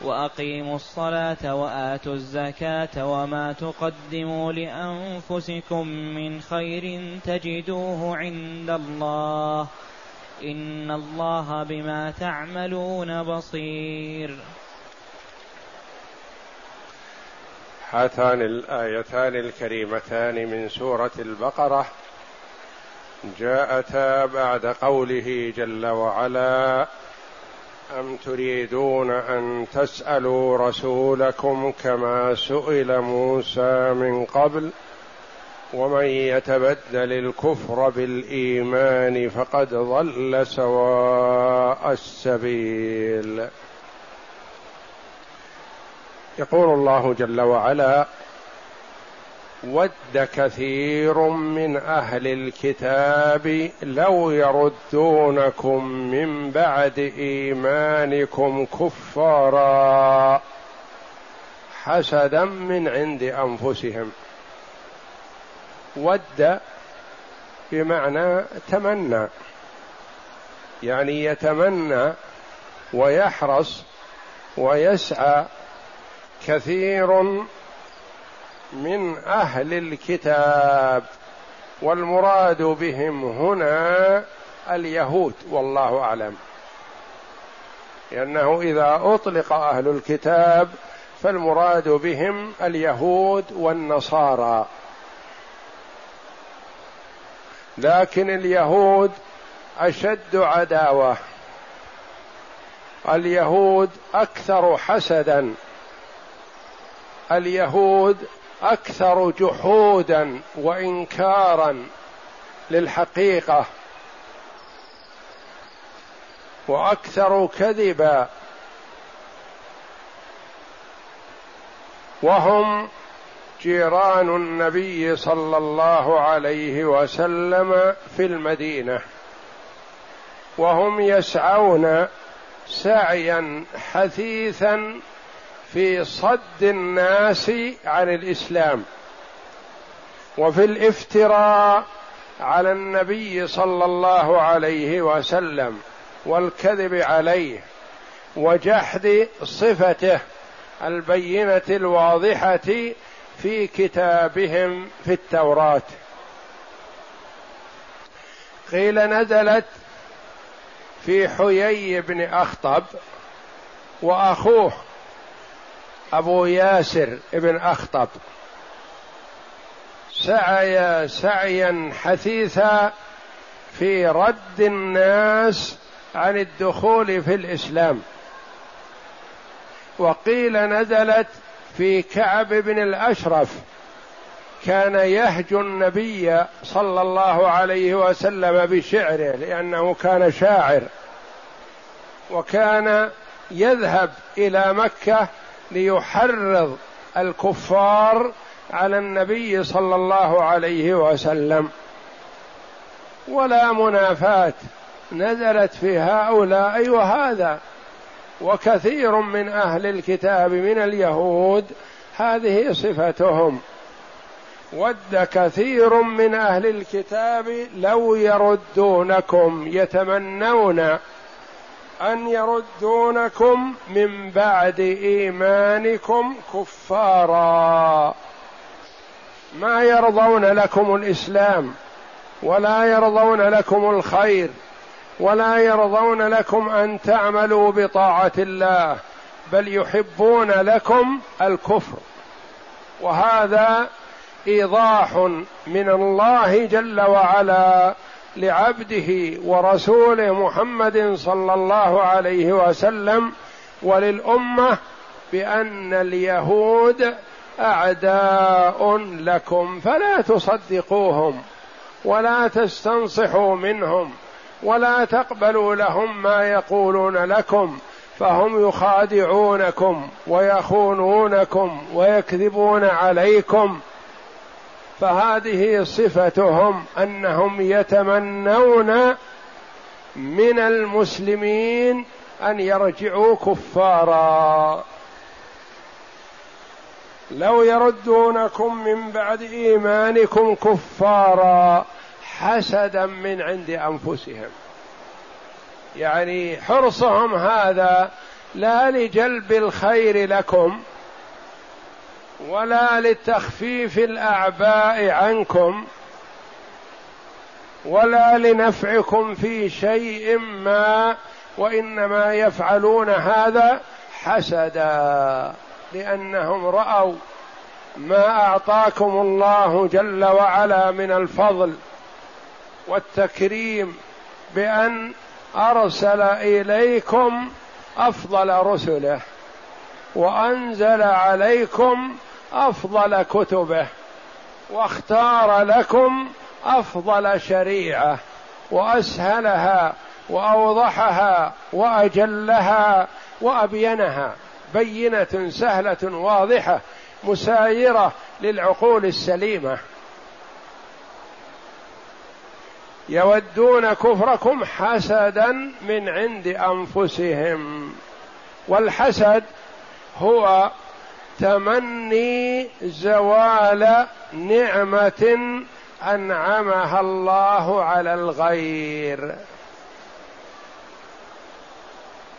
وأقيموا الصلاة وآتوا الزكاة وما تقدموا لأنفسكم من خير تجدوه عند الله إن الله بما تعملون بصير. هاتان الآيتان الكريمتان من سورة البقرة. جاءتا بعد قوله جل وعلا أم تريدون أن تسألوا رسولكم كما سئل موسى من قبل؟ ومن يتبدل الكفر بالإيمان فقد ضل سواء السبيل. يقول الله جل وعلا ود كثير من أهل الكتاب لو يردونكم من بعد ايمانكم كفارا حسدا من عند انفسهم. ود بمعنى تمنى يعني يتمنى ويحرص ويسعى كثير من أهل الكتاب والمراد بهم هنا اليهود والله أعلم. لأنه إذا أطلق أهل الكتاب فالمراد بهم اليهود والنصارى. لكن اليهود أشد عداوة. اليهود أكثر حسدا. اليهود أكثر جحودا وإنكارا للحقيقة وأكثر كذبا وهم جيران النبي صلى الله عليه وسلم في المدينة وهم يسعون سعيا حثيثا في صد الناس عن الإسلام وفي الافتراء على النبي صلى الله عليه وسلم والكذب عليه وجحد صفته البينة الواضحة في كتابهم في التوراة. قيل نزلت في حيي بن أخطب وأخوه أبو ياسر ابن أخطب. سعي سعيا حثيثا في رد الناس عن الدخول في الإسلام. وقيل نزلت في كعب بن الأشرف. كان يهجو النبي صلى الله عليه وسلم بشعره لأنه كان شاعر. وكان يذهب إلى مكة ليحرض الكفار على النبي صلى الله عليه وسلم. ولا منافاة نزلت في هؤلاء وهذا. وكثير من أهل الكتاب من اليهود هذه صفتهم. ود كثير من أهل الكتاب لو يردونكم يتمنون أن يردونكم من بعد إيمانكم كفارا. ما يرضون لكم الإسلام ولا يرضون لكم الخير ولا يرضون لكم أن تعملوا بطاعة الله بل يحبون لكم الكفر. وهذا إيضاح من الله جل وعلا لعبده ورسوله محمد صلى الله عليه وسلم وللأمة بأن اليهود أعداء لكم فلا تصدقوهم ولا تستنصحوا منهم ولا تقبلوا لهم ما يقولون لكم فهم يخادعونكم ويخونونكم ويكذبون عليكم فهذه صفتهم أنهم يتمنون من المسلمين أن يرجعوا كفارا. لو يردونكم من بعد إيمانكم كفارا حسدا من عند أنفسهم. يعني حرصهم هذا لا لجلب الخير لكم ولا لتخفيف الأعباء عنكم ولا لنفعكم في شيء ما وإنما يفعلون هذا حسدا لأنهم رأوا ما أعطاكم الله جل وعلا من الفضل والتكريم بأن أرسل إليكم أفضل رسله وأنزل عليكم أفضل كتبه واختار لكم أفضل شريعة وأسهلها وأوضحها وأجلها وأبينها بينة سهلة واضحة مسايرة للعقول السليمة. يودون كفركم حسدا من عند أنفسهم والحسد هو تمني زوال نعمة أنعمها الله على الغير.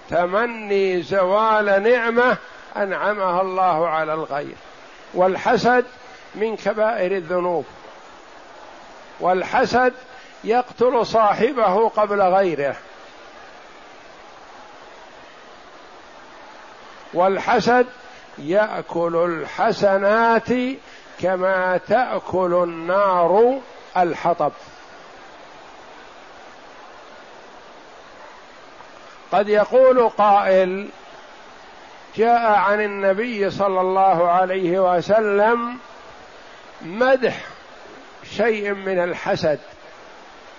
تمني زوال نعمة أنعمها الله على الغير. والحسد من كبائر الذنوب. والحسد يقتل صاحبه قبل غيره. والحسد يأكل الحسنات كما تأكل النار الحطب. قد يقول قائل جاء عن النبي صلى الله عليه وسلم مدح شيء من الحسد.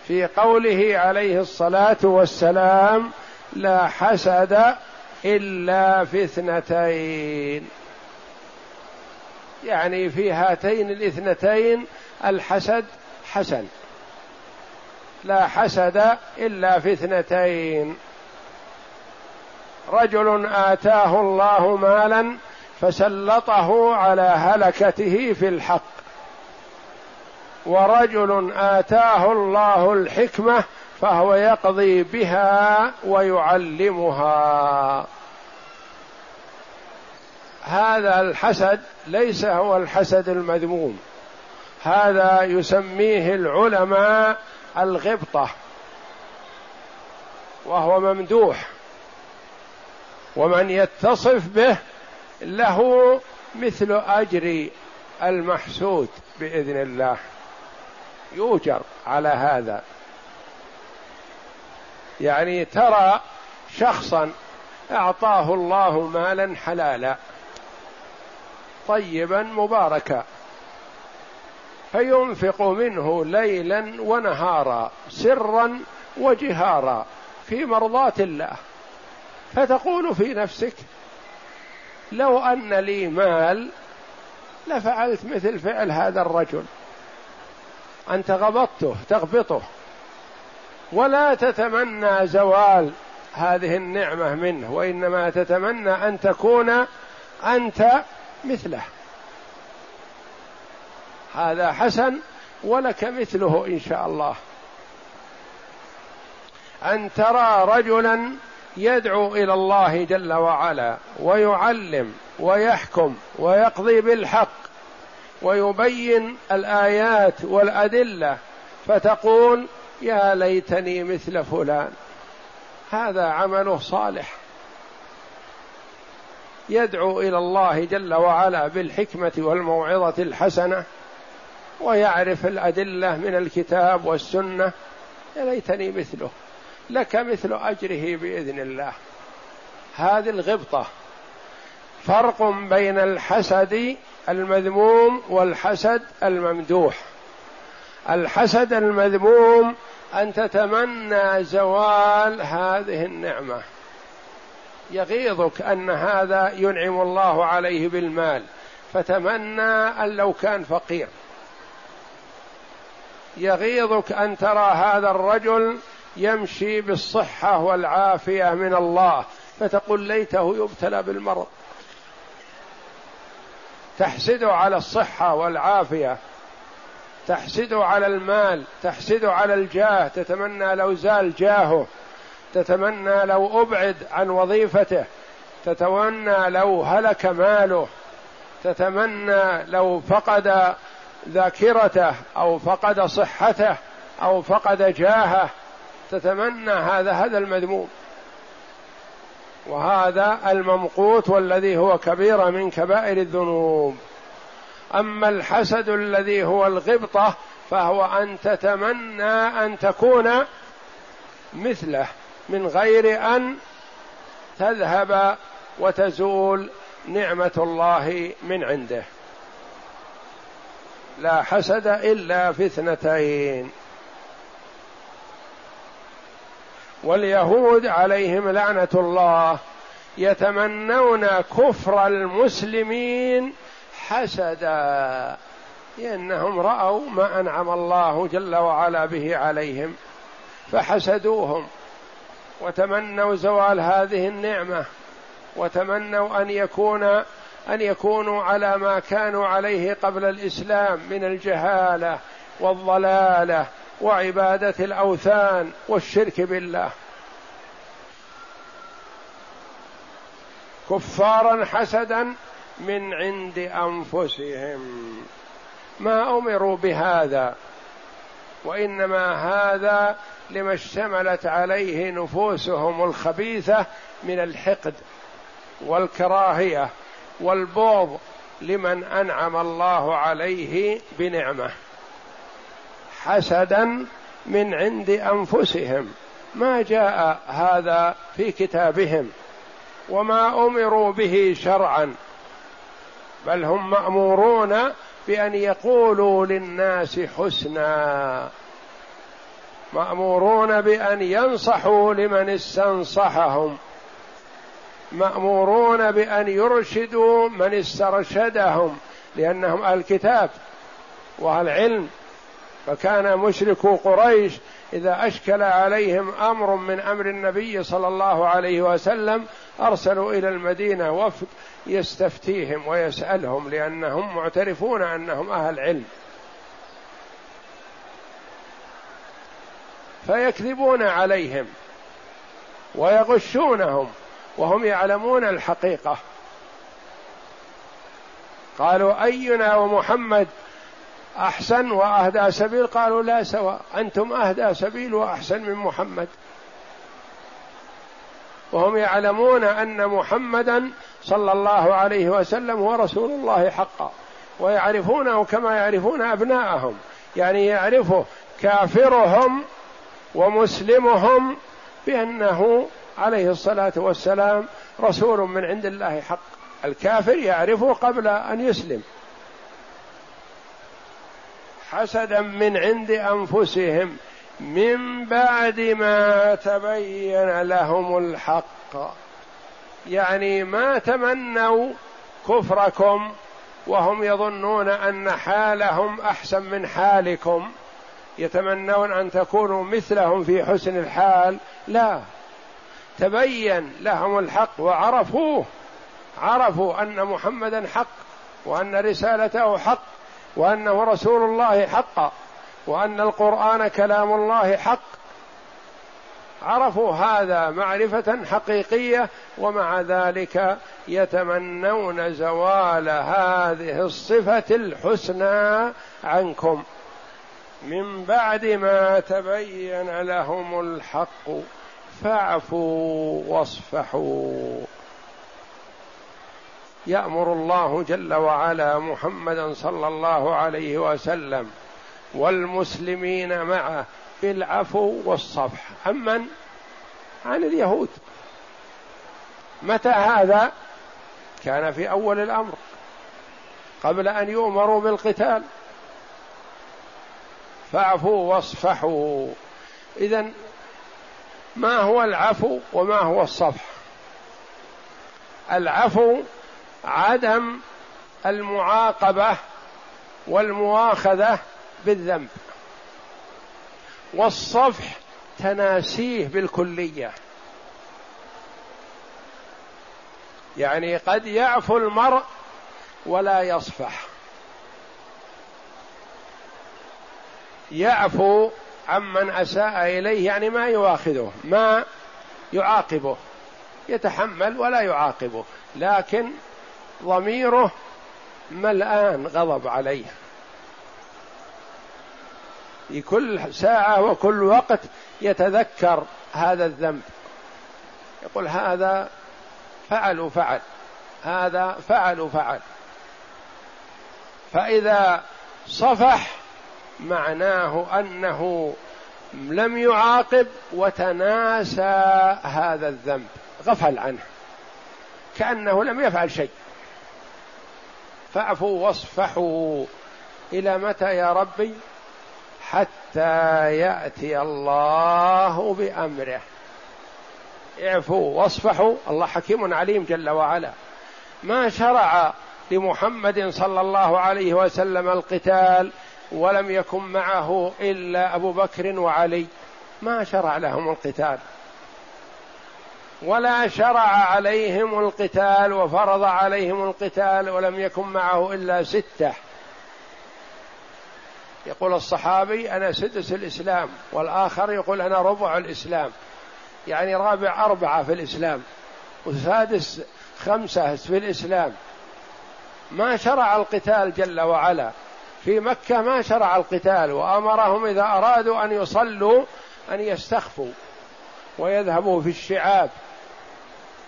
في قوله عليه الصلاة والسلام لا حسد إلا في اثنتين. يعني في هاتين الاثنتين الحسد حسن. لا حسد إلا في اثنتين. رجل آتاه الله مالا فسلطه على هلكته في الحق. ورجل آتاه الله الحكمة فهو يقضي بها ويعلمها. هذا الحسد ليس هو الحسد المذموم. هذا يسميه العلماء الغبطة وهو ممدوح. ومن يتصف به له مثل أجر المحسود بإذن الله. يؤجر على هذا. يعني ترى شخصا أعطاه الله مالا حلالا طيبا مباركا فينفق منه ليلا ونهارا سرا وجهارا في مرضاه الله. فتقول في نفسك لو أن لي مال لفعلت مثل فعل هذا الرجل أنت غبطته تغبطه. ولا تتمنى زوال هذه النعمة منه وإنما تتمنى أن تكون أنت مثله. هذا حسن ولك مثله إن شاء الله. أن ترى رجلا يدعو إلى الله جل وعلا ويعلم ويحكم ويقضي بالحق ويبين الآيات والأدلة فتقول يا ليتني مثل فلان. هذا عمله صالح. يدعو إلى الله جل وعلا بالحكمة والموعظة الحسنة ويعرف الأدلة من الكتاب والسنة. يا ليتني مثله. لك مثل أجره بإذن الله. هذه الغبطة. فرق بين الحسد المذموم والحسد الممدوح. الحسد المذموم أن تتمنى زوال هذه النعمة. يغيظك أن هذا ينعم الله عليه بالمال. فتمنى أن لو كان فقير. يغيظك أن ترى هذا الرجل يمشي بالصحة والعافية من الله. فتقول ليته يبتلى بالمرض. تحسد على الصحة والعافية. تحسد على المال تحسد على الجاه تتمنى لو زال جاهه تتمنى لو أبعد عن وظيفته تتمنى لو هلك ماله تتمنى لو فقد ذاكرته أو فقد صحته أو فقد جاهه تتمنى هذا هذا المذموم. وهذا الممقوت والذي هو كبيره من كبائر الذنوب. أما الحسد الذي هو الغبطة فهو أن تتمنى أن تكون مثله من غير أن تذهب وتزول نعمة الله من عنده. لا حسد إلا في اثنتين. واليهود عليهم لعنة الله يتمنون كفر المسلمين حسدا لأنهم رأوا ما أنعم الله جل وعلا به عليهم فحسدوهم وتمنوا زوال هذه النعمة وتمنوا أن يكون أن يكونوا على ما كانوا عليه قبل الإسلام من الجهالة والضلالة وعبادة الأوثان والشرك بالله. كفارا حسدا من عند أنفسهم. ما أمروا بهذا وإنما هذا لما اشتملت عليه نفوسهم الخبيثة من الحقد والكراهية والبغض لمن أنعم الله عليه بنعمة حسدا من عند أنفسهم. ما جاء هذا في كتابهم وما أمروا به شرعا. بل هم مأمورون بأن يقولوا للناس حسنا. مأمورون بأن ينصحوا لمن استنصحهم. مأمورون بأن يرشدوا من استرشدهم لأنهم الكتاب واهل علم فكان مشركو قريش إذا أشكل عليهم أمر من أمر النبي صلى الله عليه وسلم أرسلوا إلى المدينة وفد يستفتيهم ويسألهم لأنهم معترفون أنهم أهل علم. فيكذبون عليهم ويغشونهم وهم يعلمون الحقيقة. قالوا أينا ومحمد أحسن وأهدى سبيل؟ قالوا لا سواء. أنتم أهدى سبيل وأحسن من محمد. وهم يعلمون أن محمدا صلى الله عليه وسلم هو رسول الله حقا ويعرفونه كما يعرفون أبناءهم. يعني يعرفه كافرهم ومسلمهم بأنه عليه الصلاة والسلام رسول من عند الله حق. الكافر يعرفه قبل أن يسلم. حسدا من عند أنفسهم. من بعد ما تبين لهم الحق. يعني ما تمنوا كفركم وهم يظنون أن حالهم أحسن من حالكم. يتمنون أن تكونوا مثلهم في حسن الحال. لا. تبين لهم الحق وعرفوه. عرفوا أن محمدا حق وأن رسالته حق وأنه رسول الله حقا وأن القرآن كلام الله حق. عرفوا هذا معرفة حقيقية ومع ذلك يتمنون زوال هذه الصفة الحسنى عنكم. من بعد ما تبين لهم الحق فاعفوا واصفحوا. يأمر الله جل وعلا محمدا صلى الله عليه وسلم والمسلمين معه بالعفو والصفح. عمن عن اليهود. متى هذا؟ كان في أول الأمر. قبل أن يؤمروا بالقتال. فاعفوا واصفحوا. اذا ما هو العفو وما هو الصفح؟ العفو عدم المعاقبة والمواخذة بالذنب. والصفح تناسيه بالكلية. يعني قد يعفو المرء ولا يصفح. يعفو عمن أساء إليه يعني ما يواخذه ما يعاقبه. يتحمل ولا يعاقبه لكن ضميره ملآن غضب عليه. في كل ساعة وكل وقت يتذكر هذا الذنب. يقول هذا فعل وفعل هذا فعل وفعل فإذا صفح معناه أنه لم يعاقب وتناسى هذا الذنب غفل عنه. كأنه لم يفعل شيء. فاعفوا واصفحوا. إلى متى يا ربي؟ حتى يأتي الله بأمره. اعفوا واصفحوا. الله حكيم عليم جل وعلا. ما شرع لمحمد صلى الله عليه وسلم القتال ولم يكن معه إلا أبو بكر وعلي. ما شرع لهم القتال. ولا شرع عليهم القتال وفرض عليهم القتال ولم يكن معه إلا ستة. يقول الصحابي أنا سدس الإسلام والآخر يقول أنا ربع الإسلام يعني رابع أربعة في الإسلام وسادس خمسة في الإسلام. ما شرع القتال جل وعلا. في مكة ما شرع القتال وأمرهم إذا أرادوا أن يصلوا أن يستخفوا ويذهبوا في الشعاب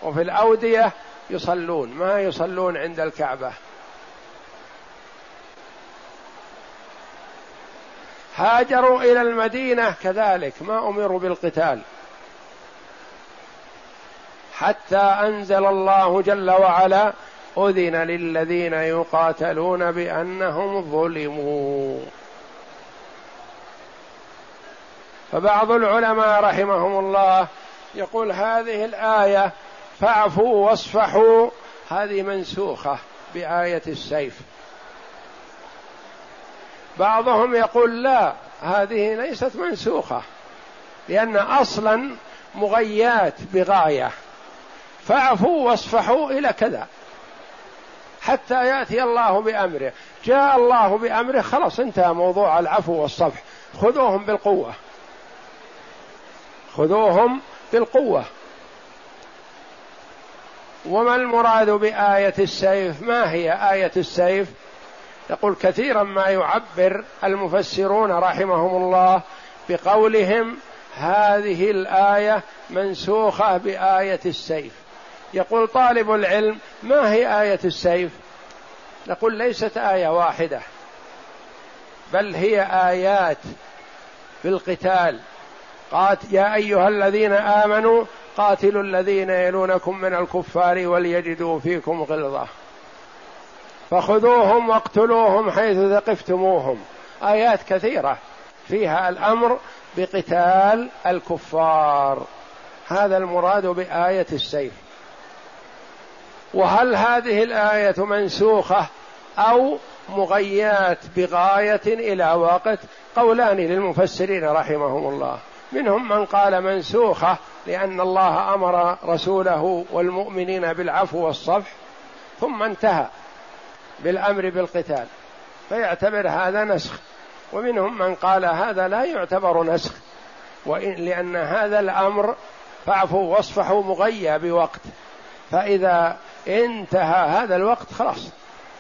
وفي الأودية يصلون ما يصلون عند الكعبة. هاجروا إلى المدينة كذلك ما أمروا بالقتال. حتى أنزل الله جل وعلا أذن للذين يقاتلون بأنهم ظلموا. فبعض العلماء رحمهم الله يقول هذه الآية فاعفوا واصفحوا هذه منسوخة بآية السيف. بعضهم يقول لا هذه ليست منسوخة لأن أصلا مغيات بغاية فاعفوا واصفحوا إلى كذا حتى يأتي الله بأمره. جاء الله بأمره خلاص انتهى موضوع العفو والصفح. خذوهم بالقوة. خذوهم بالقوة. وما المراد بآية السيف؟ ما هي آية السيف؟ يقول كثيرا ما يعبر المفسرون رحمهم الله بقولهم هذه الآية منسوخة بآية السيف. يقول طالب العلم ما هي آية السيف؟ نقول ليست آية واحدة بل هي آيات في القتال. قالت يا أيها الذين آمنوا قاتلوا الذين يلونكم من الكفار وليجدوا فيكم غلظة. فخذوهم واقتلوهم حيث ثقفتموهم. آيات كثيرة. فيها الأمر بقتال الكفار. هذا المراد بآية السيف. وهل هذه الآية منسوخة أو مغيات بغاية إلى وقت؟ قولان للمفسرين رحمهم الله. منهم من قال منسوخة لأن الله أمر رسوله والمؤمنين بالعفو والصفح ثم انتهى. بالأمر بالقتال فيعتبر هذا نسخ. ومنهم من قال هذا لا يعتبر نسخ وإن لأن هذا الأمر فاعفوا واصفحوا مغيى بوقت. فإذا انتهى هذا الوقت خلاص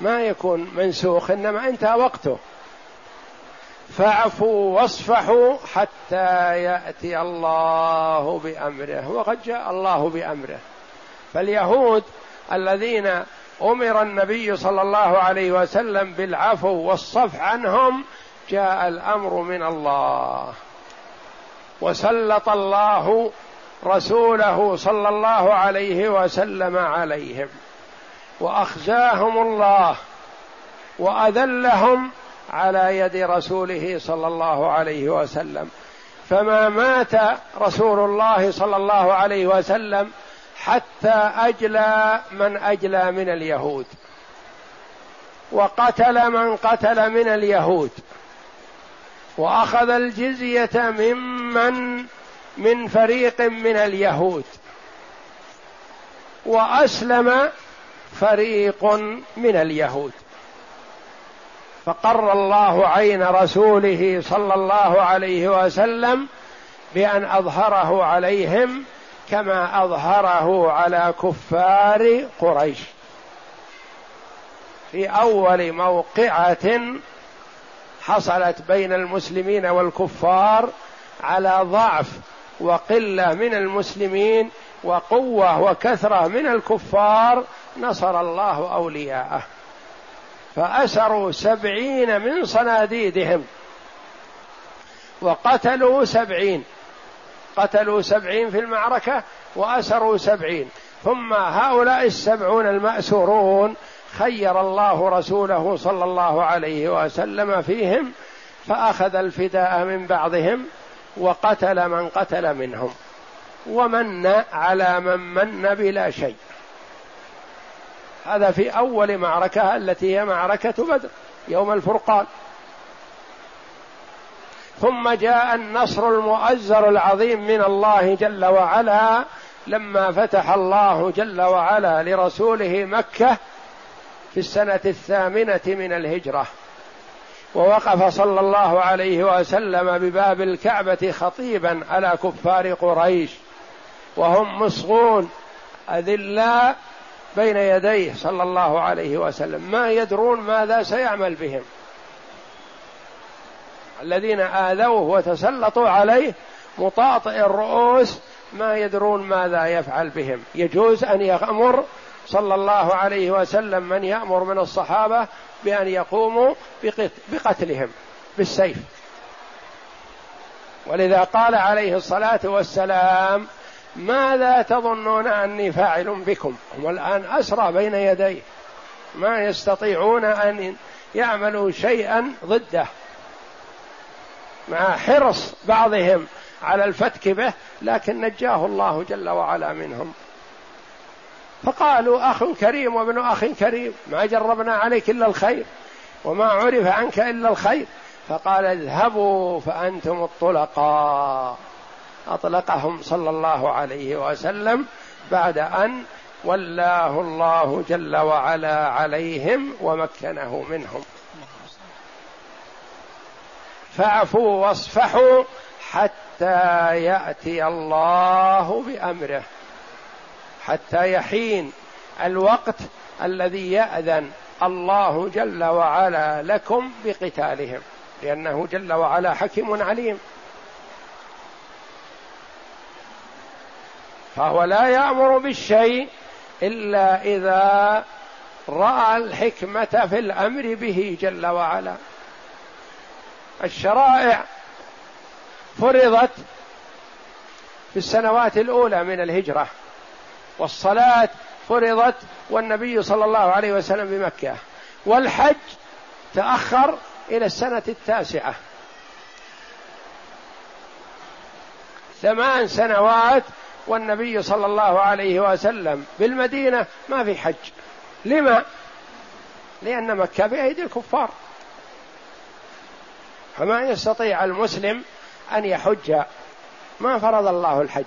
ما يكون منسوخ إنما انتهى وقته. فاعفوا واصفحوا حتى يأتي الله بأمره. وقد جاء الله بأمره. فاليهود الذين أمر النبي صلى الله عليه وسلم بالعفو والصفح عنهم جاء الأمر من الله. وسلط الله رسوله صلى الله عليه وسلم عليهم. وأخزاهم الله وأذلهم على يد رسوله صلى الله عليه وسلم. فما مات رسول الله صلى الله عليه وسلم حتى أجلى من أجلى من اليهود. وقتل من قتل من اليهود. وأخذ الجزية ممن من فريق من اليهود. وأسلم فريق من اليهود. فقر الله عين رسوله صلى الله عليه وسلم بأن أظهره عليهم كما أظهره على كفار قريش. في أول موقعة حصلت بين المسلمين والكفار على ضعف وقلة من المسلمين وقوة وكثرة من الكفار نصر الله أولياءه. فأسروا سبعين من صناديدهم وقتلوا سبعين. قتلوا سبعين في المعركة وأسروا سبعين. ثم هؤلاء السبعون المأسورون خير الله رسوله صلى الله عليه وسلم فيهم فأخذ الفداء من بعضهم وقتل من قتل منهم ومن على من من بلا شيء. هذا في أول معركة التي هي معركة بدر يوم الفرقان. ثم جاء النصر المؤزر العظيم من الله جل وعلا لما فتح الله جل وعلا لرسوله مكة في السنة الثامنة من الهجرة. ووقف صلى الله عليه وسلم بباب الكعبة خطيبا على كفار قريش وهم مصغون اذلاء بين يديه صلى الله عليه وسلم. ما يدرون ماذا سيعمل بهم. الذين آذوه وتسلطوا عليه مطاطئ الرؤوس ما يدرون ماذا يفعل بهم. يجوز أن يأمر صلى الله عليه وسلم من يأمر من الصحابة بأن يقوموا بقتلهم بالسيف. ولذا قال عليه الصلاة والسلام ماذا تظنون أني فاعل بكم؟ هم الآن أسرى بين يديه. ما يستطيعون أن يعملوا شيئا ضده. مع حرص بعضهم على الفتك به لكن نجاه الله جل وعلا منهم. فقالوا أخ كريم وابن أخ كريم ما جربنا عليك إلا الخير وما عرف عنك إلا الخير. فقال اذهبوا فأنتم الطلقاء. أطلقهم صلى الله عليه وسلم بعد أن ولاه الله جل وعلا عليهم ومكنه منهم. فاعفوا واصفحوا حتى يأتي الله بأمره. حتى يحين الوقت الذي يأذن الله جل وعلا لكم بقتالهم لأنه جل وعلا حكيم عليم. فهو لا يأمر بالشيء إلا إذا رأى الحكمة في الأمر به جل وعلا. الشرائع فرضت في السنوات الأولى من الهجرة والصلاة فرضت والنبي صلى الله عليه وسلم بمكة والحج تأخر إلى السنة التاسعة. ثمان سنوات والنبي صلى الله عليه وسلم بالمدينة ما في حج. لما؟ لأن مكة بأيدي الكفار. فما يستطيع المسلم أن يحج ما فرض الله الحج.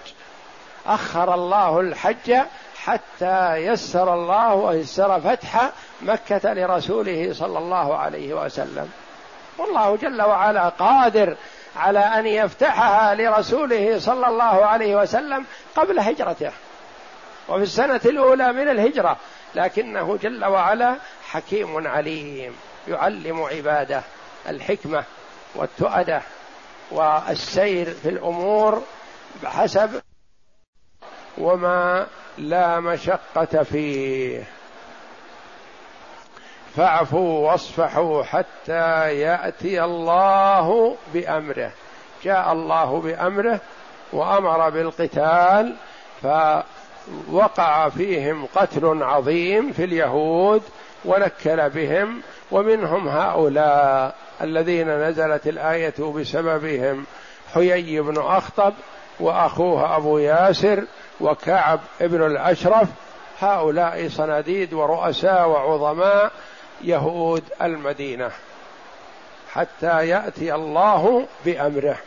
أخر الله الحج حتى يسر الله ويسر فتح مكة لرسوله صلى الله عليه وسلم. والله جل وعلا قادر على أن يفتحها لرسوله صلى الله عليه وسلم قبل هجرته. وفي السنة الأولى من الهجرة لكنه جل وعلا حكيم عليم يعلم عباده الحكمة. والتؤده والسير في الأمور بحسب وما لا مشقة فيه. فاعفوا واصفحوا حتى يأتي الله بأمره. جاء الله بأمره وأمر بالقتال فوقع فيهم قتل عظيم في اليهود ونكل بهم ومنهم هؤلاء. الذين نزلت الآية بسببهم حيي بن أخطب وأخوه أبو ياسر وكعب ابن الأشرف. هؤلاء صناديد ورؤساء وعظماء يهود المدينة حتى يأتي الله بأمره.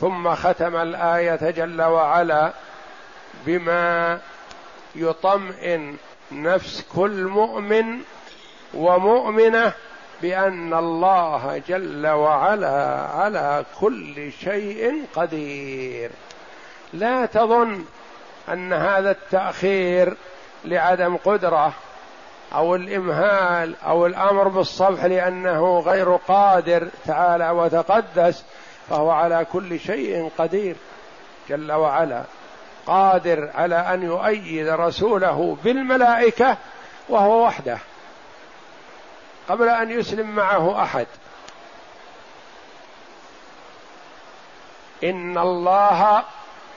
ثم ختم الآية جل وعلا بما يطمئن نفس كل مؤمن ومؤمنة بأن الله جل وعلا على كل شيء قدير. لا تظن أن هذا التأخير لعدم قدرة أو الإمهال أو الأمر بالصفح لأنه غير قادر تعالى وتقدس فهو على كل شيء قدير. جل وعلا قادر على أن يؤيد رسوله بالملائكة وهو وحده. قبل أن يسلم معه أحد. إن الله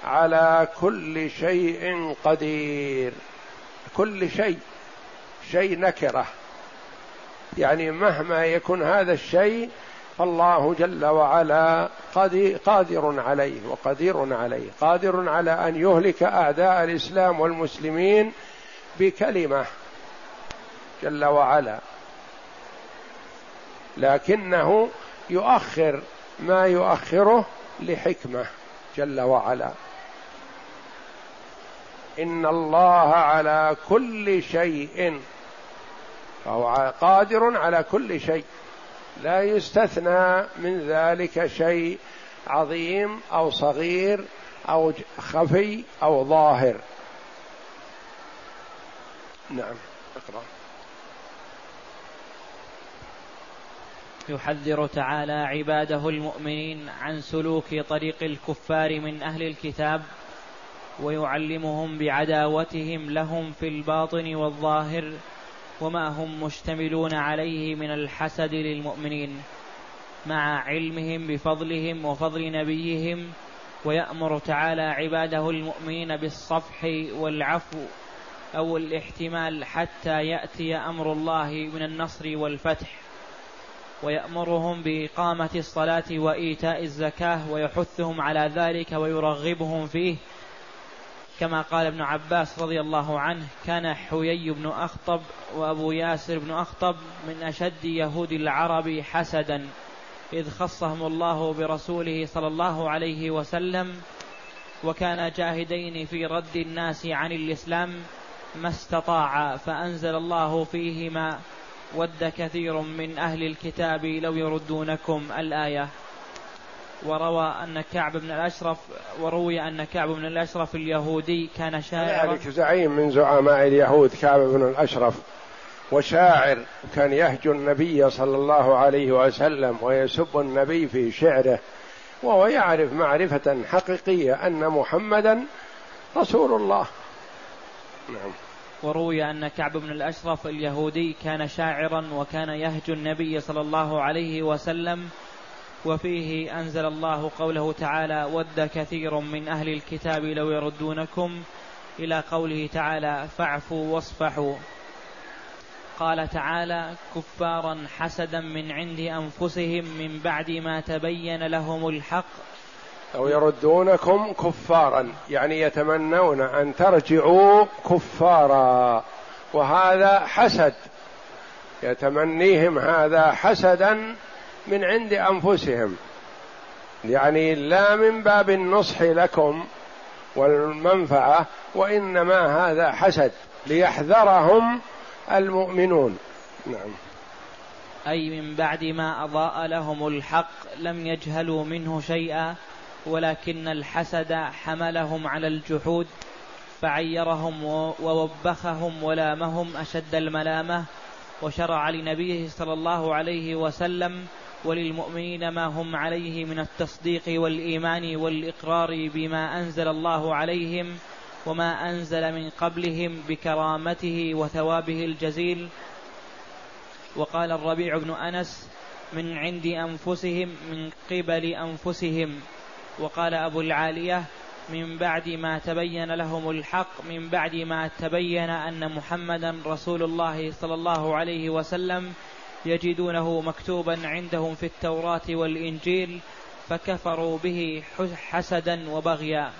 على كل شيء قدير. كل شيء. شيء نكرة. يعني مهما يكن هذا الشيء فالله جل وعلا قادر عليه وقدير عليه. قادر على أن يهلك أعداء الإسلام والمسلمين بكلمة جل وعلا. لكنه يؤخر ما يؤخره لحكمة جل وعلا. إن الله على كل شيء فهو قادر على كل شيء. لا يستثنى من ذلك شيء عظيم أو صغير أو خفي أو ظاهر. نعم اقرأ. يحذر تعالى عباده المؤمنين عن سلوك طريق الكفار من أهل الكتاب ويعلمهم بعداوتهم لهم في الباطن والظاهر وما هم مشتملون عليه من الحسد للمؤمنين. مع علمهم بفضلهم وفضل نبيهم ويأمر تعالى عباده المؤمنين بالصفح والعفو أو الاحتمال حتى يأتي أمر الله من النصر والفتح. ويأمرهم بإقامة الصلاة وإيتاء الزكاة ويحثهم على ذلك ويرغبهم فيه. كما قال ابن عباس رضي الله عنه كان حيي بن أخطب وأبو ياسر بن أخطب من أشد يهود العرب حسدا إذ خصهم الله برسوله صلى الله عليه وسلم وكان جاهدين في رد الناس عن الإسلام ما استطاع فأنزل الله فيهما ود كثير من أهل الكتاب لو يردونكم الآية. وروى أن كعب بن الأشرف وروي أن كعب بن الأشرف اليهودي كان شاعرا. ذلك زعيم من زعماء اليهود كعب بن الأشرف. وشاعر كان يهجو النبي صلى الله عليه وسلم ويسب النبي في شعره. وهو يعرف معرفة حقيقية أن محمدا رسول الله. نعم. وروي أن كعب بن الأشرف اليهودي كان شاعرا وكان يهجو النبي صلى الله عليه وسلم وفيه أنزل الله قوله تعالى ود كثير من أهل الكتاب لو يردونكم إلى قوله تعالى فاعفوا واصفحوا قال تعالى كفارا حسدا من عند أنفسهم من بعد ما تبين لهم الحق أو يردونكم كفارا يعني يتمنون أن ترجعوا كفارا. وهذا حسد. يتمنيهم هذا حسدا من عند أنفسهم. يعني لا من باب النصح لكم والمنفعة وإنما هذا حسد ليحذرهم المؤمنون. نعم. أي من بعد ما أضاء لهم الحق لم يجهلوا منه شيئا؟ ولكن الحسد حملهم على الجحود فعيرهم ووبخهم ولامهم أشد الملامة وشرع لنبيه صلى الله عليه وسلم وللمؤمنين ما هم عليه من التصديق والإيمان والإقرار بما أنزل الله عليهم وما أنزل من قبلهم بكرامته وثوابه الجزيل. وقال الربيع بن أنس من عند أنفسهم من قبل أنفسهم وقال أبو العالية من بعد ما تبين لهم الحق من بعد ما تبين أن محمدا رسول الله صلى الله عليه وسلم يجدونه مكتوبا عندهم في التوراة والإنجيل فكفروا به حسدا وبغيا.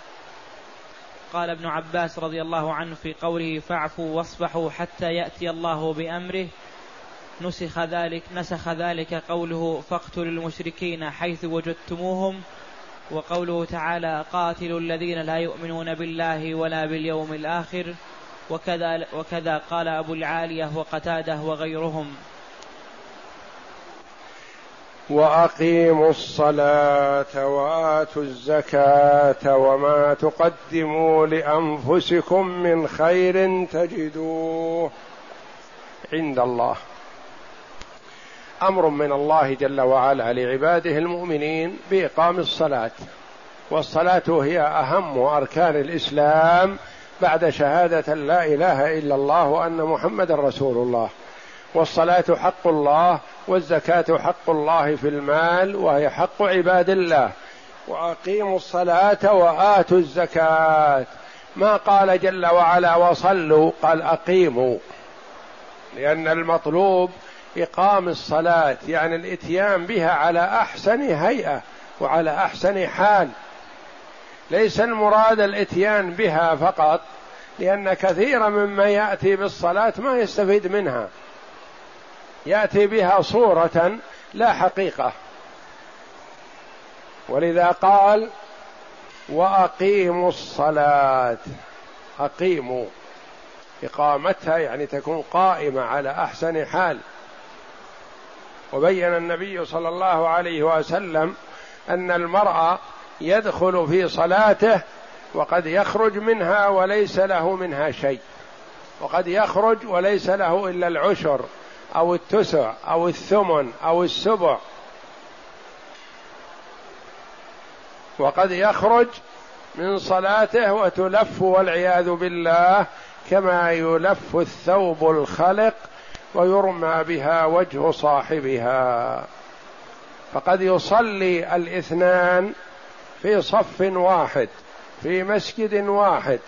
قال ابن عباس رضي الله عنه في قوله فاعفوا واصفحوا حتى يأتي الله بأمره نسخ ذلك نسخ ذلك قوله فاقتلوا المشركين حيث وجدتموهم وقوله تعالى قاتلوا الذين لا يؤمنون بالله ولا باليوم الآخر وكذا, وكذا قال أبو العالية وقتاده وغيرهم. وأقيموا الصلاة وآتوا الزكاة وما تقدموا لأنفسكم من خير تجدوه عند الله. أمر من الله جل وعلا لعباده المؤمنين بإقام الصلاة. والصلاة هي أهم أركان الإسلام بعد شهادة لا إله إلا الله وأن محمدا رسول الله. والصلاة حق الله والزكاة حق الله في المال وهي حق عباد الله. وأقيموا الصلاة وآتوا الزكاة. ما قال جل وعلا وصلوا؟ قال أقيموا. لأن المطلوب إقام الصلاة يعني الإتيان بها على أحسن هيئة وعلى أحسن حال. ليس المراد الإتيان بها فقط لأن كثيرا مما يأتي بالصلاة ما يستفيد منها. يأتي بها صورة لا حقيقة. ولذا قال وأقيموا الصلاة. أقيموا. إقامتها يعني تكون قائمة على أحسن حال. وبين النبي صلى الله عليه وسلم أن المرء يدخل في صلاته وقد يخرج منها وليس له منها شيء. وقد يخرج وليس له إلا العشر أو التسع أو الثمن أو السبع. وقد يخرج من صلاته وتلف والعياذ بالله كما يلف الثوب الخلق ويرمى بها وجه صاحبها. فقد يصلي الاثنان في صف واحد في مسجد واحد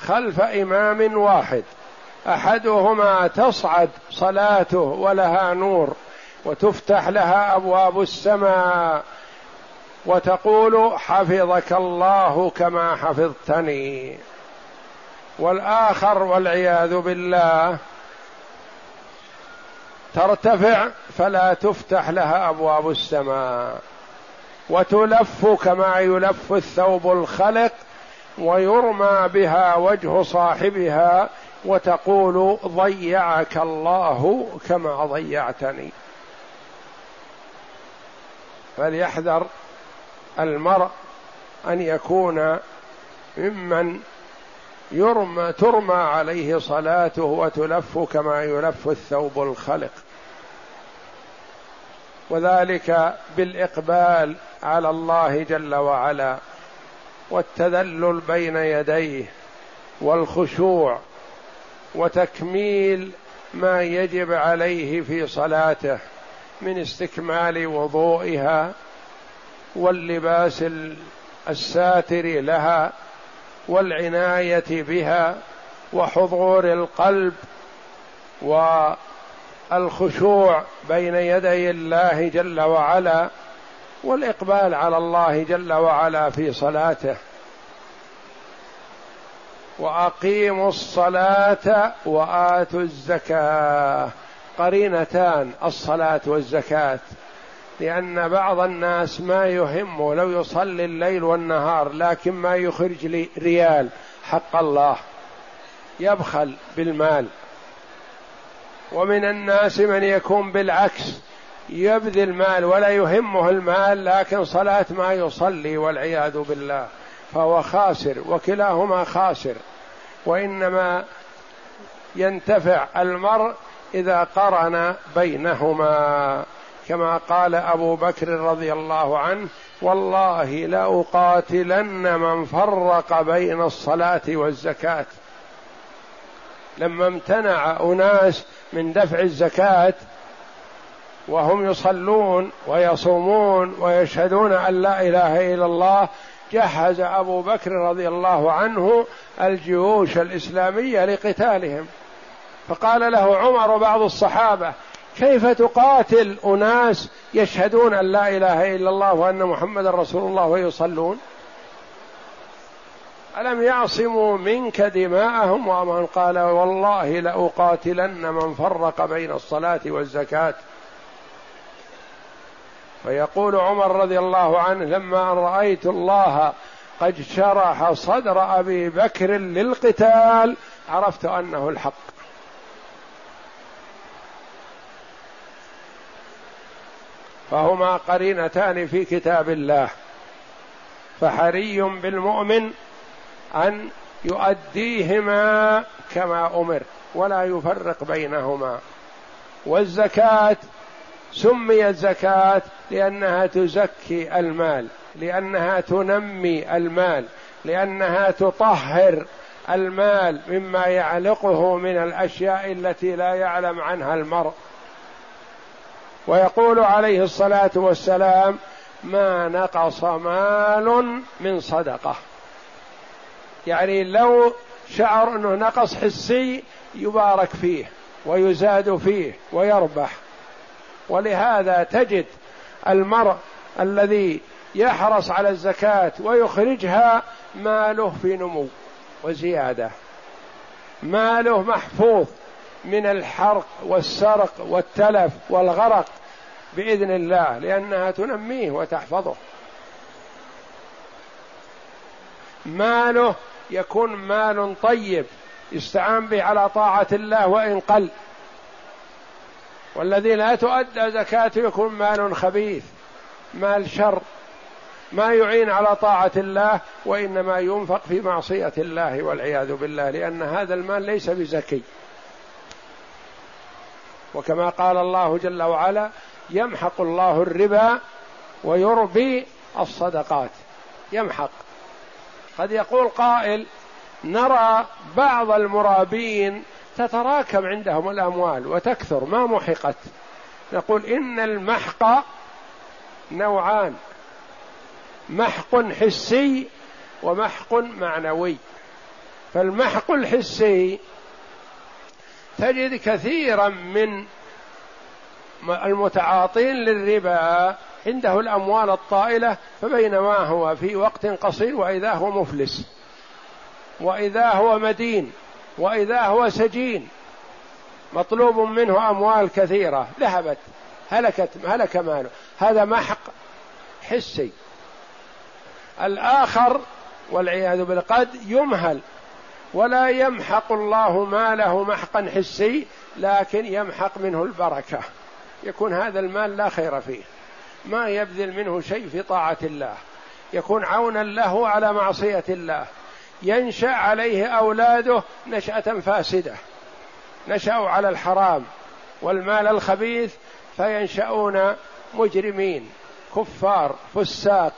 خلف إمام واحد. أحدهما تصعد صلاته ولها نور وتفتح لها أبواب السماء وتقول حفظك الله كما حفظتني. والآخر والعياذ بالله ترتفع فلا تفتح لها أبواب السماء. وتلف كما يلف الثوب الخلق ويرمى بها وجه صاحبها وتقول ضيعك الله كما ضيعتني. فليحذر المرء أن يكون ممن يرمى ترمى عليه صلاته وتلف كما يلف الثوب الخلق. وذلك بالإقبال على الله جل وعلا والتذلل بين يديه والخشوع وتكميل ما يجب عليه في صلاته من استكمال وضوئها واللباس الساتر لها والعناية بها وحضور القلب والخشوع بين يدي الله جل وعلا والإقبال على الله جل وعلا في صلاته. وأقيموا الصلاة وآتوا الزكاة. قرينتان الصلاة والزكاة. لأن بعض الناس ما يهمه لو يصلي الليل والنهار لكن ما يخرج لي ريال. حق الله. يبخل بالمال. ومن الناس من يكون بالعكس يبذل مال ولا يهمه المال لكن صلاة ما يصلي والعياذ بالله فهو خاسر وكلاهما خاسر. وإنما ينتفع المرء إذا قرن بينهما. كما قال أبو بكر رضي الله عنه والله لأقاتلن من فرق بين الصلاة والزكاة. لما امتنع أناس من دفع الزكاة وهم يصلون ويصومون ويشهدون أن لا إله إلا الله. جهز أبو بكر رضي الله عنه الجيوش الإسلامية لقتالهم. فقال له عمر وبعض الصحابة كيف تقاتل أناس يشهدون أن لا إله إلا الله وأن محمدا رسول الله ويصلون؟ ألم يعصموا منك دماءهم ومن قال والله لأقاتلن من فرق بين الصلاة والزكاة؟ فيقول عمر رضي الله عنه لما ان رأيت الله قد شرح صدر أبي بكر للقتال عرفت أنه الحق. فهما قرينتان في كتاب الله فحري بالمؤمن أن يؤديهما كما أمر ولا يفرق بينهما. والزكاة سميت زكاه لأنها تزكي المال لأنها تنمي المال لأنها تطهر المال مما يعلقه من الأشياء التي لا يعلم عنها المرء. ويقول عليه الصلاة والسلام ما نقص مال من صدقة. يعني لو شعر أنه نقص حسي يبارك فيه ويزاد فيه ويربح. ولهذا تجد المرء الذي يحرص على الزكاة ويخرجها ماله في نمو وزيادة. ماله محفوظ من الحرق والسرق والتلف والغرق بإذن الله لأنها تنميه وتحفظه. ماله يكون مال طيب يستعان به على طاعة الله وإن قل. والذي لا تؤدى زكاته يكون مال خبيث مال شر. ما يعين على طاعة الله وإنما ينفق في معصية الله والعياذ بالله لأن هذا المال ليس بزكي. وكما قال الله جل وعلا يمحق الله الربا ويربي الصدقات. يمحق. قد يقول قائل نرى بعض المرابين تتراكم عندهم الأموال وتكثر ما محقت. نقول إن المحق نوعان محق حسي ومحق معنوي. فالمحق الحسي تجد كثيرا من المتعاطين للربا عنده الأموال الطائلة فبينما هو في وقت قصير وإذا هو مفلس وإذا هو مدين وإذا هو سجين مطلوب منه أموال كثيرة. ذهبت هلكت هلك ماله. هذا محق حسي. الآخر والعياذ بالله قد يمهل. ولا يمحق الله ماله محقا حسي لكن يمحق منه البركة. يكون هذا المال لا خير فيه. ما يبذل منه شيء في طاعة الله. يكون عونا له على معصية الله. ينشأ عليه أولاده نشأة فاسدة. نشأوا على الحرام والمال الخبيث فينشأون مجرمين كفار فساق.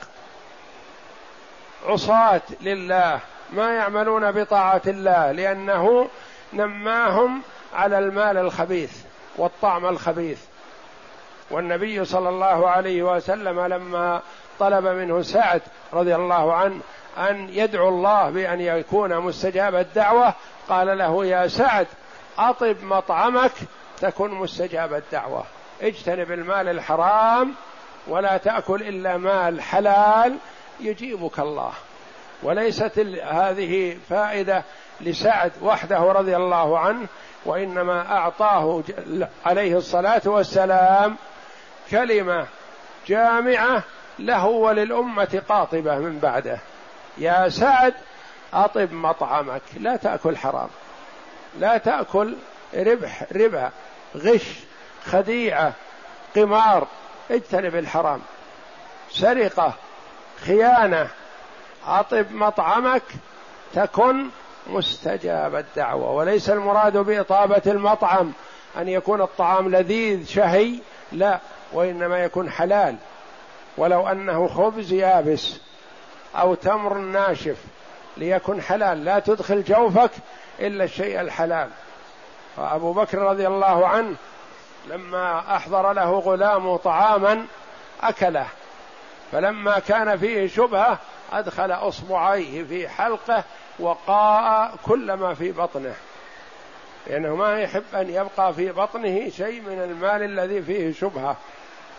عصاة لله. ما يعملون بطاعة الله لأنه نماهم على المال الخبيث والطعم الخبيث. والنبي صلى الله عليه وسلم لما طلب منه سعد رضي الله عنه أن يدعو الله بأن يكون مستجاب الدعوة قال له يا سعد أطب مطعمك تكن مستجاب الدعوة. اجتنب المال الحرام ولا تأكل إلا مال حلال يجيبك الله. وليست هذه فائدة لسعد وحده رضي الله عنه وإنما أعطاه عليه الصلاة والسلام كلمة جامعة له وللأمة قاطبة من بعده. يا سعد أطب مطعمك لا تأكل حرام. لا تأكل ربح ربا غش خديعة قمار اجتنب الحرام. سرقة خيانة أطب مطعمك تكن مستجاب الدعوة. وليس المراد بإطابة المطعم أن يكون الطعام لذيذ شهي لا. وإنما يكون حلال. ولو أنه خبز يابس أو تمر ناشف ليكن حلال. لا تدخل جوفك إلا الشيء الحلال. فأبو بكر رضي الله عنه لما أحضر له غلام طعاما أكله. فلما كان فيه شبهة أدخل أصبعيه في حلقه وقاء كل ما في بطنه. لأنه ما يحب أن يبقى في بطنه شيء من المال الذي فيه شبهة.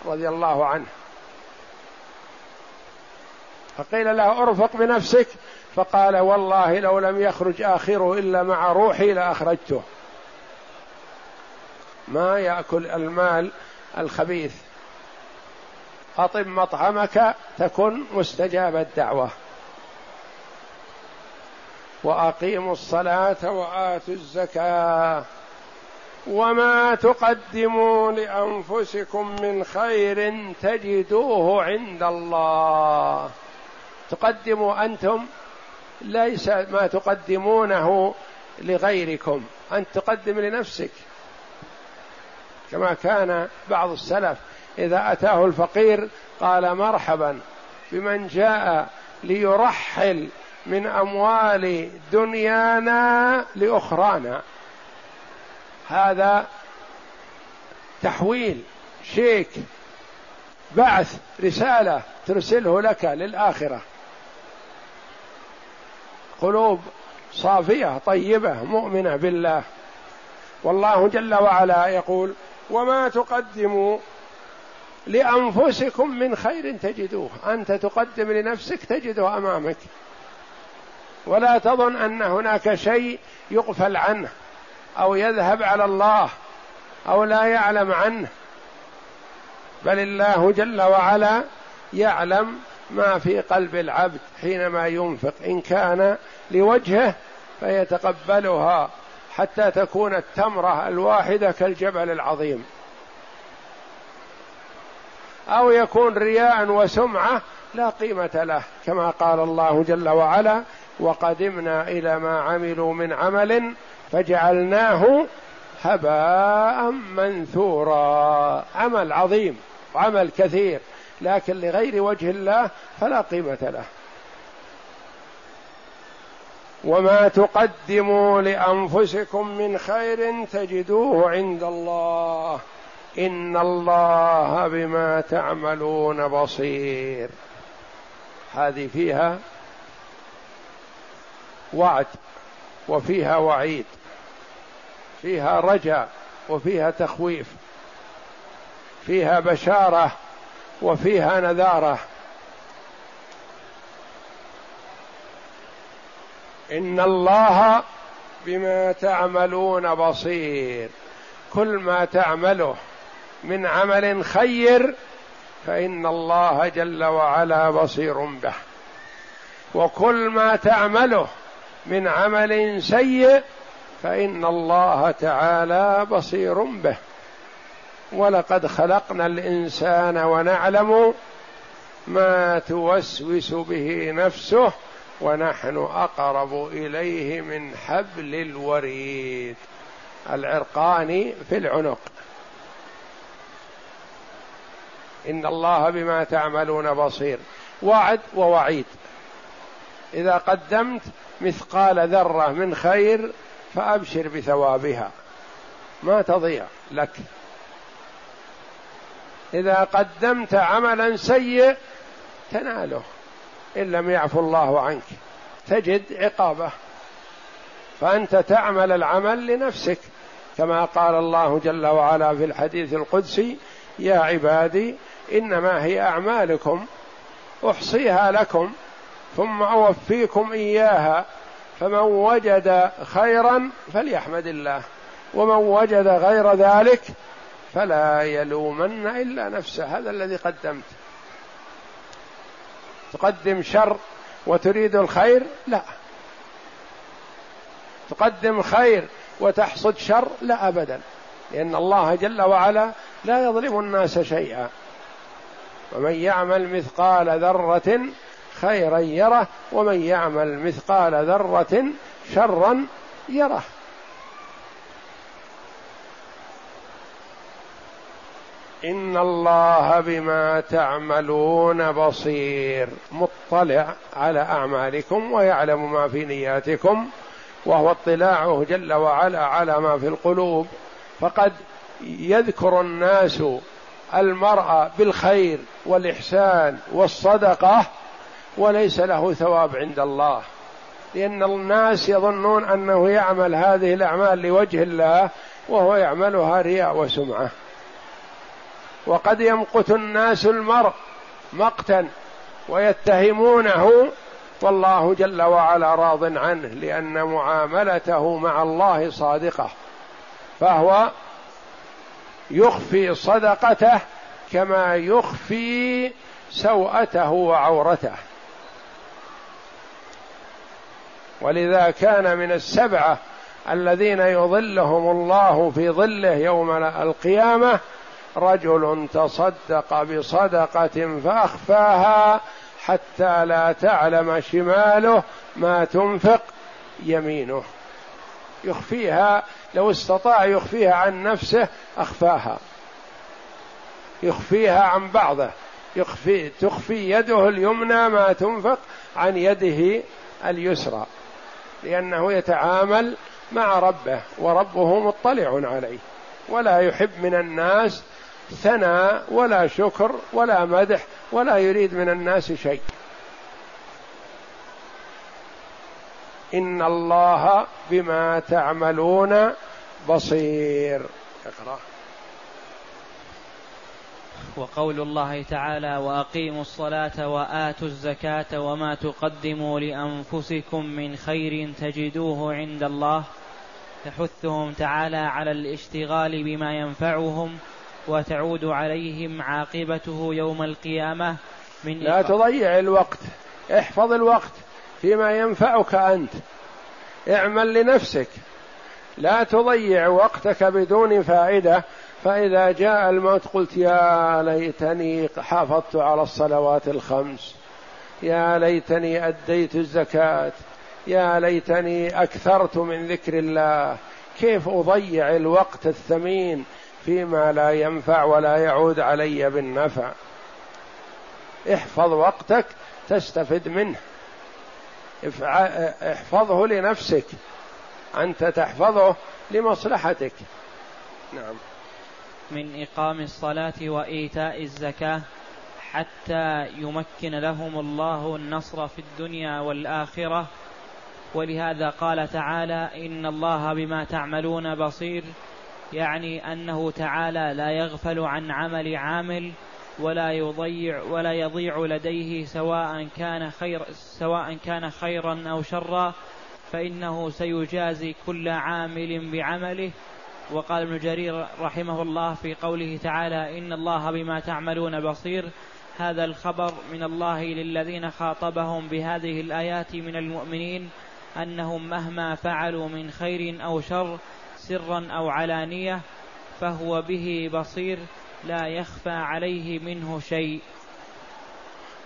رضي الله عنه. فقيل له ارفق بنفسك. فقال والله لو لم يخرج آخره إلا مع روحي لأخرجته. ما يأكل المال الخبيث. اطب مطعمك تكن مستجاب الدعوة. وأقيموا الصلاة وآتوا الزكاة. وما تقدموا لأنفسكم من خير تجدوه عند الله. تقدموا أنتم ليس ما تقدمونه لغيركم. أنت تقدم لنفسك. كما كان بعض السلف إذا أتاه الفقير قال مرحبا بمن جاء ليرحل من أموال دنيانا لأخرانا. هذا تحويل شيك بعث رسالة ترسله لك للآخرة. قلوب صافية طيبة مؤمنة بالله. والله جل وعلا يقول وما تقدموا لأنفسكم من خير تجدوه. أنت تقدم لنفسك تجده أمامك. ولا تظن أن هناك شيء يغفل عنه. أو يذهب على الله أو لا يعلم عنه. بل الله جل وعلا يعلم ما في قلب العبد حينما ينفق إن كان لوجهه فيتقبلها حتى تكون التمرة الواحدة كالجبل العظيم. أو يكون رياء وسمعة لا قيمة له كما قال الله جل وعلا وقدمنا إلى ما عملوا من عمل فجعلناه هباء منثورا. عمل عظيم عمل كثير لكن لغير وجه الله فلا قيمة له. وما تقدموا لأنفسكم من خير تجدوه عند الله. إن الله بما تعملون بصير. هذه فيها وعد. وفيها وعيد فيها رجاء وفيها تخويف فيها بشارة وفيها نذارة. إن الله بما تعملون بصير. كل ما تعمله من عمل خير فإن الله جل وعلا بصير به. وكل ما تعمله من عمل سيء فإن الله تعالى بصير به. ولقد خلقنا الإنسان ونعلم ما توسوس به نفسه ونحن أقرب إليه من حبل الوريد. العرقان في العنق. إن الله بما تعملون بصير. وعد ووعيد. إذا قدمت مثقال ذرة من خير فأبشر بثوابها. ما تضيع لك. إذا قدمت عملا سيء تناله. إن لم يعفو الله عنك. تجد عقابه. فأنت تعمل العمل لنفسك. كما قال الله جل وعلا في الحديث القدسي يا عبادي إنما هي أعمالكم. أحصيها لكم. ثم أوفيكم إياها فمن وجد خيرا فليحمد الله ومن وجد غير ذلك فلا يلومن إلا نفسه. هذا الذي قدمت. تقدم شر وتريد الخير؟ لا. تقدم خير وتحصد شر؟ لا ابدا لأن الله جل وعلا لا يظلم الناس شيئا. ومن يعمل مثقال ذرة خيرا يره ومن يعمل مثقال ذرة شرا يره. إن الله بما تعملون بصير. مطلع على أعمالكم ويعلم ما في نياتكم وهو اطلاعه جل وعلا على ما في القلوب. فقد يذكر الناس المرأة بالخير والإحسان والصدقة وليس له ثواب عند الله. لأن الناس يظنون أنه يعمل هذه الأعمال لوجه الله وهو يعملها رياء وسمعة. وقد يمقت الناس المرء مقتا ويتهمونه والله جل وعلا راض عنه لأن معاملته مع الله صادقة. فهو يخفي صدقته كما يخفي سوءته وعورته. ولذا كان من السبعة الذين يظلهم الله في ظله يوم القيامة رجل تصدق بصدقة فأخفاها حتى لا تعلم شماله ما تنفق يمينه. يخفيها لو استطاع يخفيها عن نفسه أخفاها. يخفيها عن بعضه. يخفي تخفي يده اليمنى ما تنفق عن يده اليسرى. لأنه يتعامل مع ربه وربه مطلع عليه. ولا يحب من الناس ثناء ولا شكر ولا مدح ولا يريد من الناس شيء. إن الله بما تعملون بصير. اقرأ. وقول الله تعالى وأقيموا الصلاة وآتوا الزكاة وما تقدموا لأنفسكم من خير تجدوه عند الله تحثهم تعالى على الاشتغال بما ينفعهم وتعود عليهم عاقبته يوم القيامة من لا تضيع الوقت احفظ الوقت فيما ينفعك أنت اعمل لنفسك لا تضيع وقتك بدون فائدة فإذا جاء الموت قلت يا ليتني حافظت على الصلوات الخمس. يا ليتني أديت الزكاة. يا ليتني أكثرت من ذكر الله. كيف أضيع الوقت الثمين فيما لا ينفع ولا يعود علي بالنفع؟ احفظ وقتك تستفد منه. احفظه لنفسك. أنت تحفظه لمصلحتك. نعم. من إقام الصلاة وإيتاء الزكاة حتى يمكن لهم الله النصر في الدنيا والآخرة. ولهذا قال تعالى إن الله بما تعملون بصير. يعني أنه تعالى لا يغفل عن عمل عامل ولا يضيع ولا يضيع لديه سواء كان خير سواء كان خيرا أو شرا فإنه سيجازي كل عامل بعمله. وقال ابن جرير رحمه الله في قوله تعالى إن الله بما تعملون بصير. هذا الخبر من الله للذين خاطبهم بهذه الآيات من المؤمنين أنهم مهما فعلوا من خير أو شر سرا أو علانية فهو به بصير لا يخفى عليه منه شيء.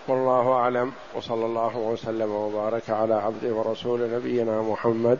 والله أعلم وصلى الله وسلم وبارك على عبده ورسول نبينا محمد